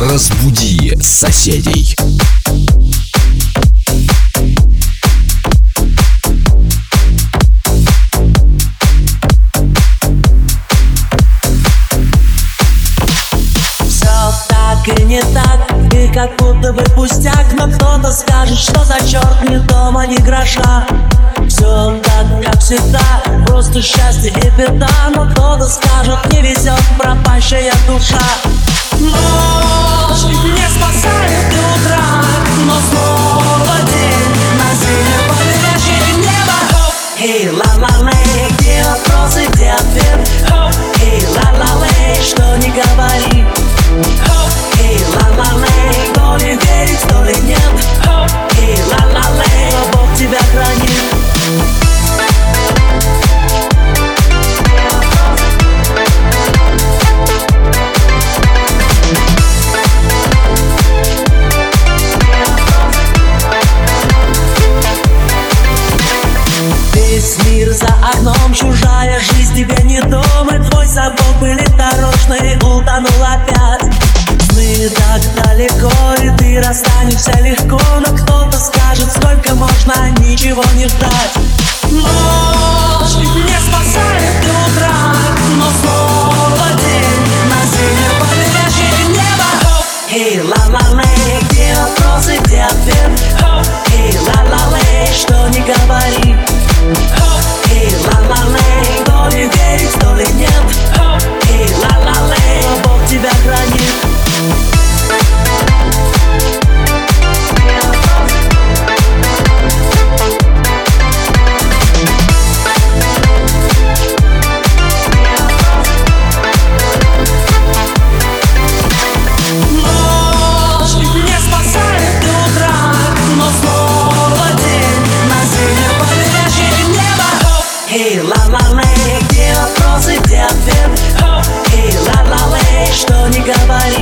Разбуди соседей. Все так и не так, и как будто бы пустяк Но кто-то скажет, что за черт не дома, ни гроша Все так, как всегда, просто счастье и беда Но кто-то скажет, не везет пропащая душа Но ночь не спасает утро, но снова. ничего не ждал caballo.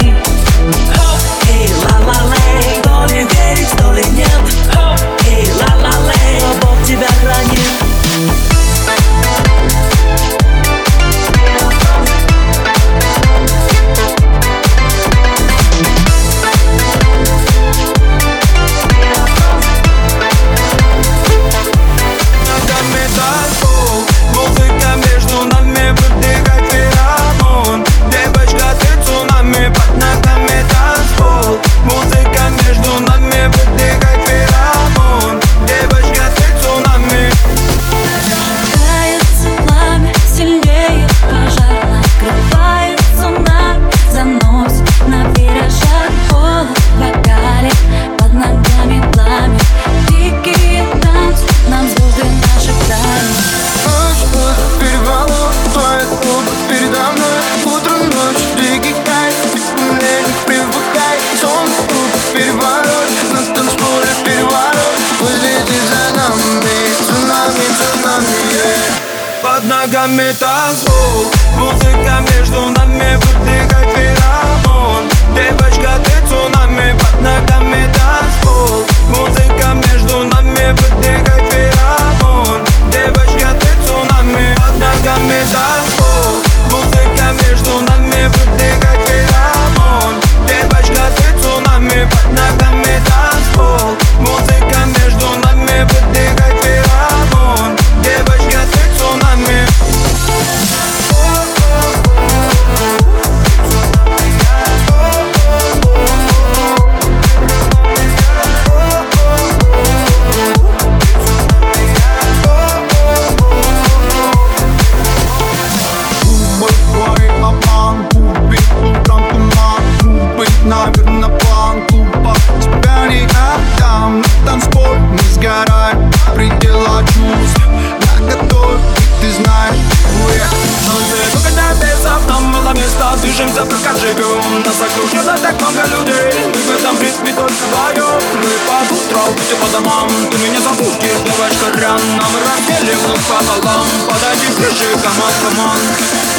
Случилось так много людей В этом ритме только вдвоем Мы по утрам, ты по домам Ты меня забудешь, бываешь корян Нам разбили вновь по полам Подойди ближе, команд, команд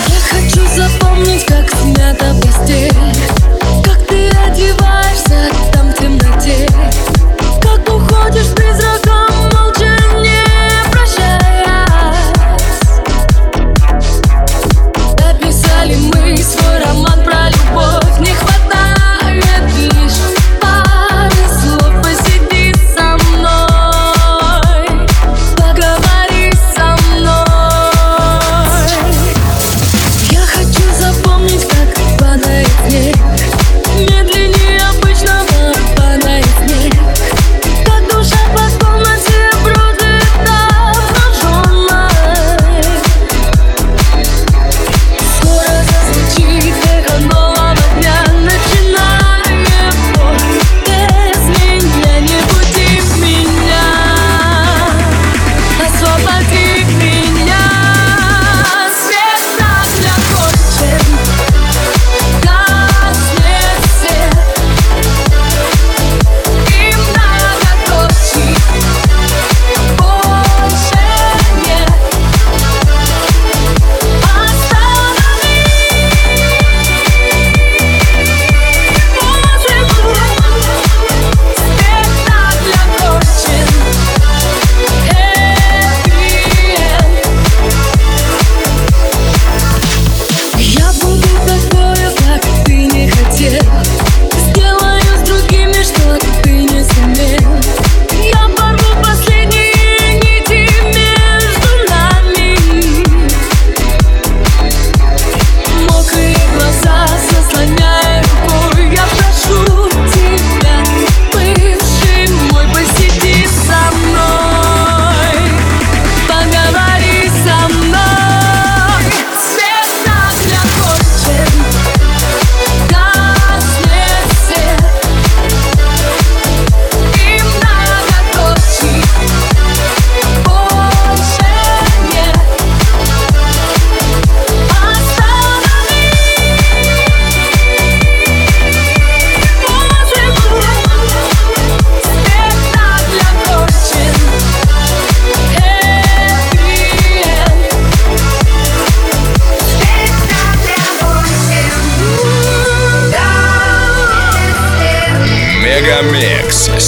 Я хочу запомнить, как смята постель Как ты одеваешься там в темноте Как уходишь без разрыва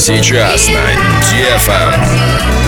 Сейчас на Дефа.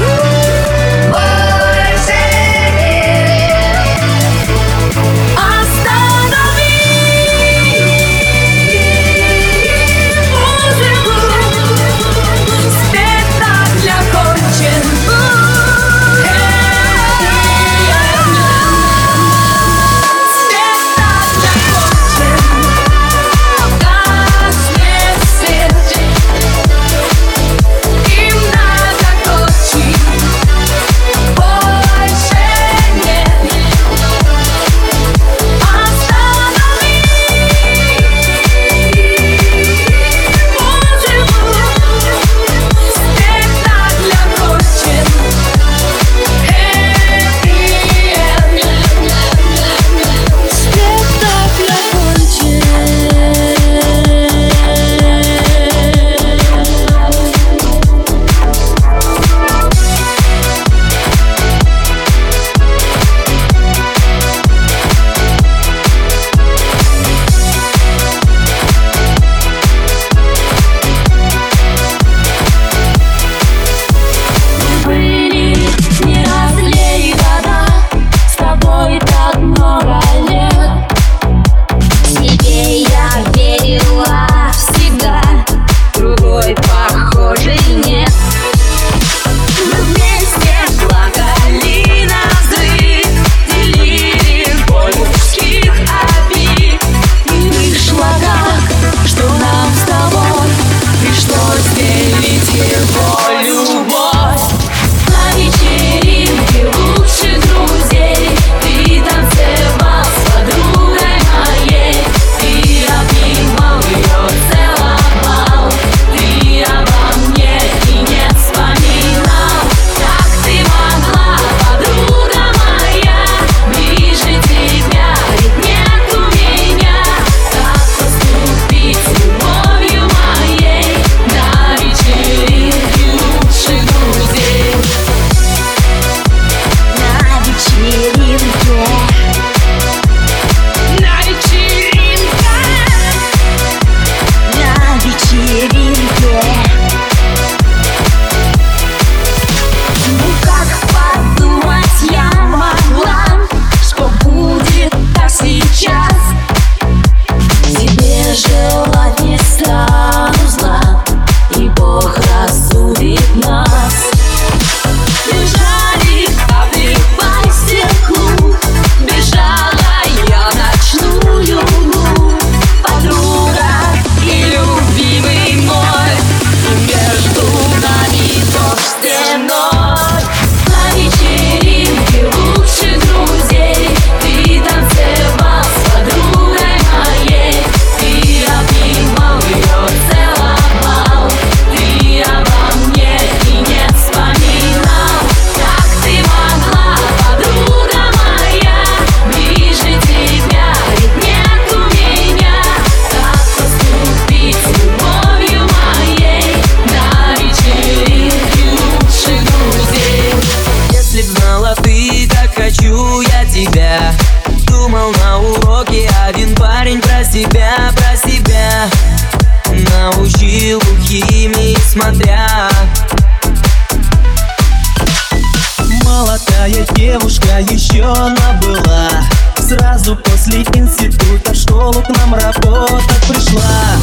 Девушка еще она была. Сразу после института в школу к нам работать пришла.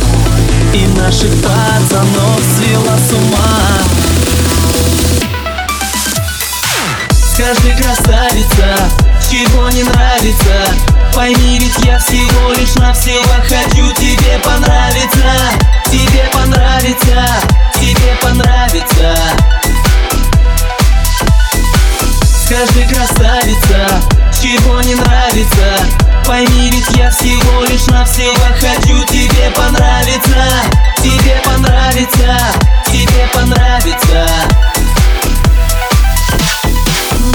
И наших пацанов свела с ума. Скажи, красавица, чего не нравится. Пойми, ведь я всего лишь навсего хочу. Тебе понравиться Тебе понравится, тебе понравится Скажи, красавица, чего не нравится. Пойми, ведь я всего лишь навсего хочу тебе понравиться Тебе понравится, тебе понравится.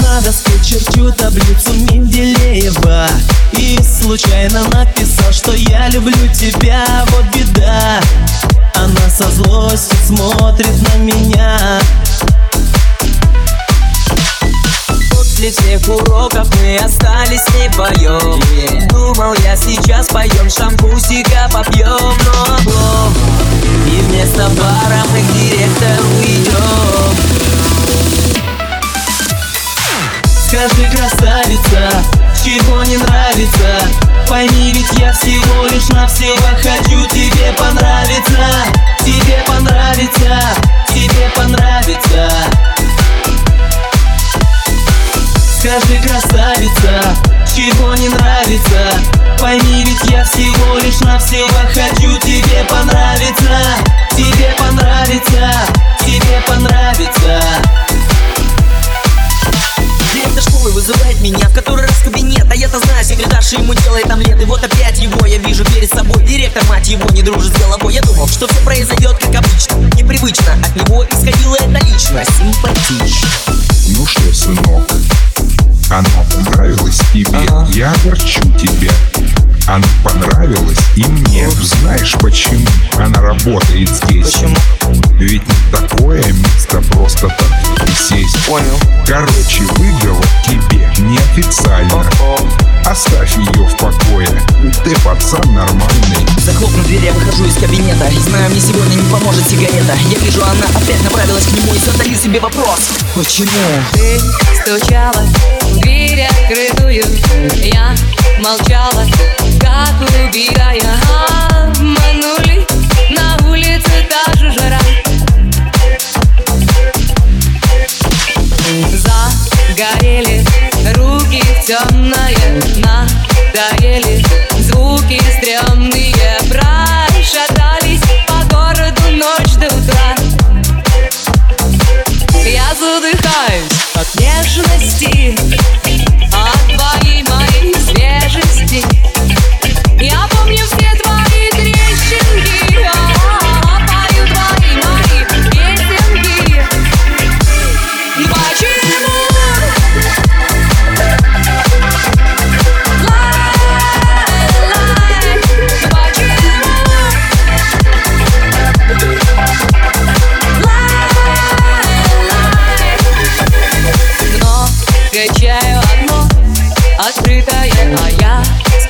На доске черчу таблицу Менделеева И случайно написал, что я люблю тебя Вот беда, она со злостью смотрит на меня После всех уроков мы остались не поем Думал я сейчас поем шампусика попьем Но облом И вместо бара мы к директору идем. Скажи, красавица, чего не нравится? Пойми, ведь я всего лишь навсего хочу тебе меня в который раз в кабинет. А я-то знаю, секретарша ему делает омлет И вот опять его я вижу перед собой. Директор, мать его, не дружит с головой. Я думал, что все произойдет как обычно. Непривычно, от него исходила эта личность. Симпатично. Ну что, сынок, оно понравилось тебе, Ага. я огорчу тебя. Оно понравилось и мне. Знаешь почему она работает здесь? Почему? Ведь не такое место просто так присесть. Понял Короче, выговор тебе неофициально. Оставь ее в покое. Ты пацан нормальный. Захлопнув дверь, я выхожу из кабинета И знаю, мне сегодня не поможет сигарета Я вижу, она опять направилась к нему И задаю себе вопрос Почему? Ты стучала дверь открытую Я молчала, как убитая Обманули на улице та же жара. Загорели руки темные Надоели звуки стрёмные. Прошатались по городу ночь до утра. Я задыхаюсь от нежности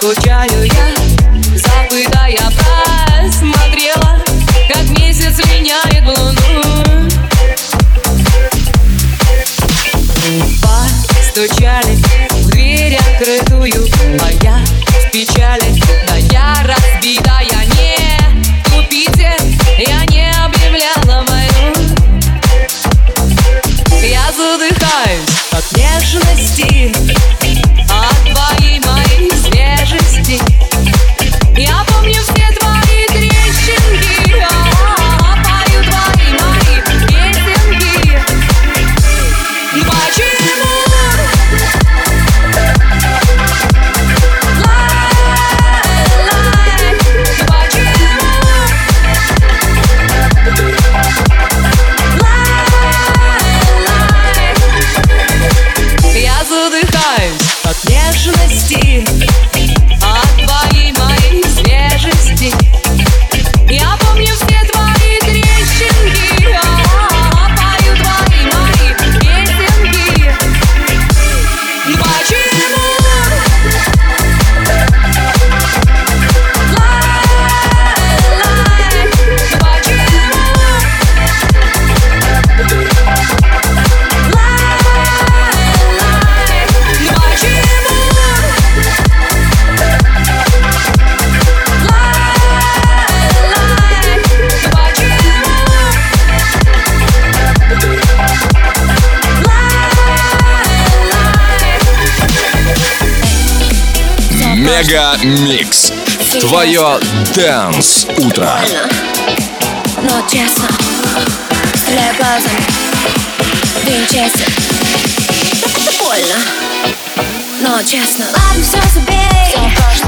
скучаю Mega Mix. Твое Dance Утро. Но честно, Это больно Но честно Ладно, все забей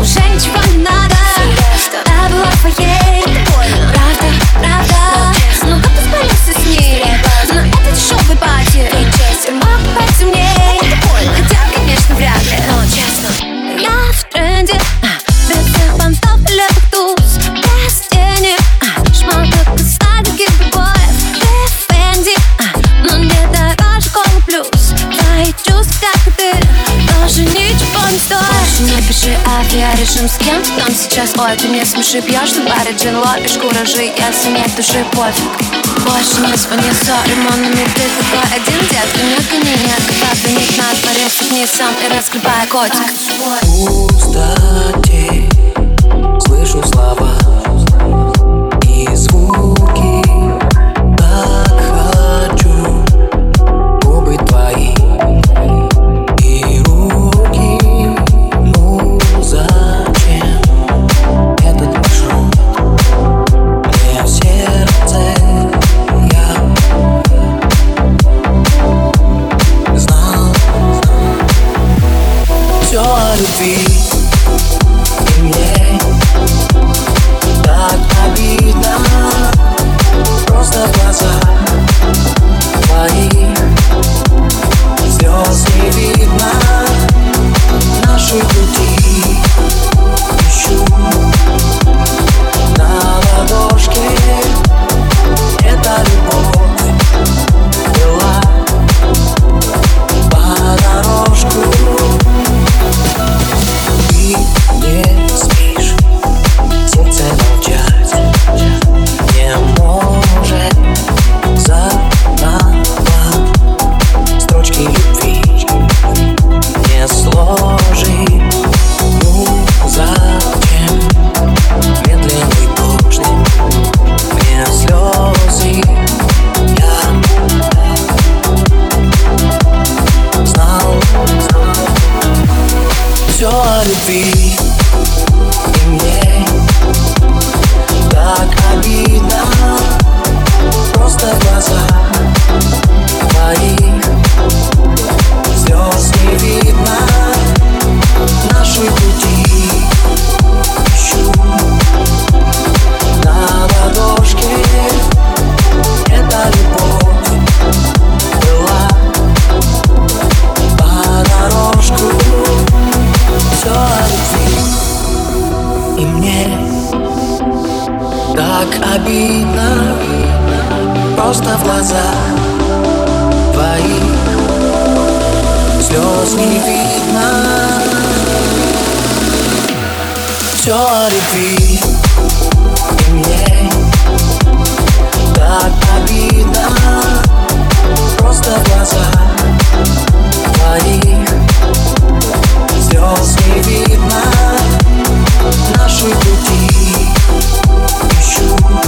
Уже ничего не надо Я была твоей Правда, правда Ну как ты спалился с ней На это дешевый party Больше не пиши авиарежим с кем Там сейчас, ой, ты не смеши Пьешь на баре джин, ловишь куражи Если нет души, пофиг. Больше не звони, сори, мой номер Ты такой один, детка, не гони Нет, когда винит на дворе Согни сам и раскрывай котик. Пустоте Слышу слова обидно. Просто в глаза твои Слез не видно. Все о любви. Мне так обидно. Просто в глаза твоих Слез не видно. Наши пути ищу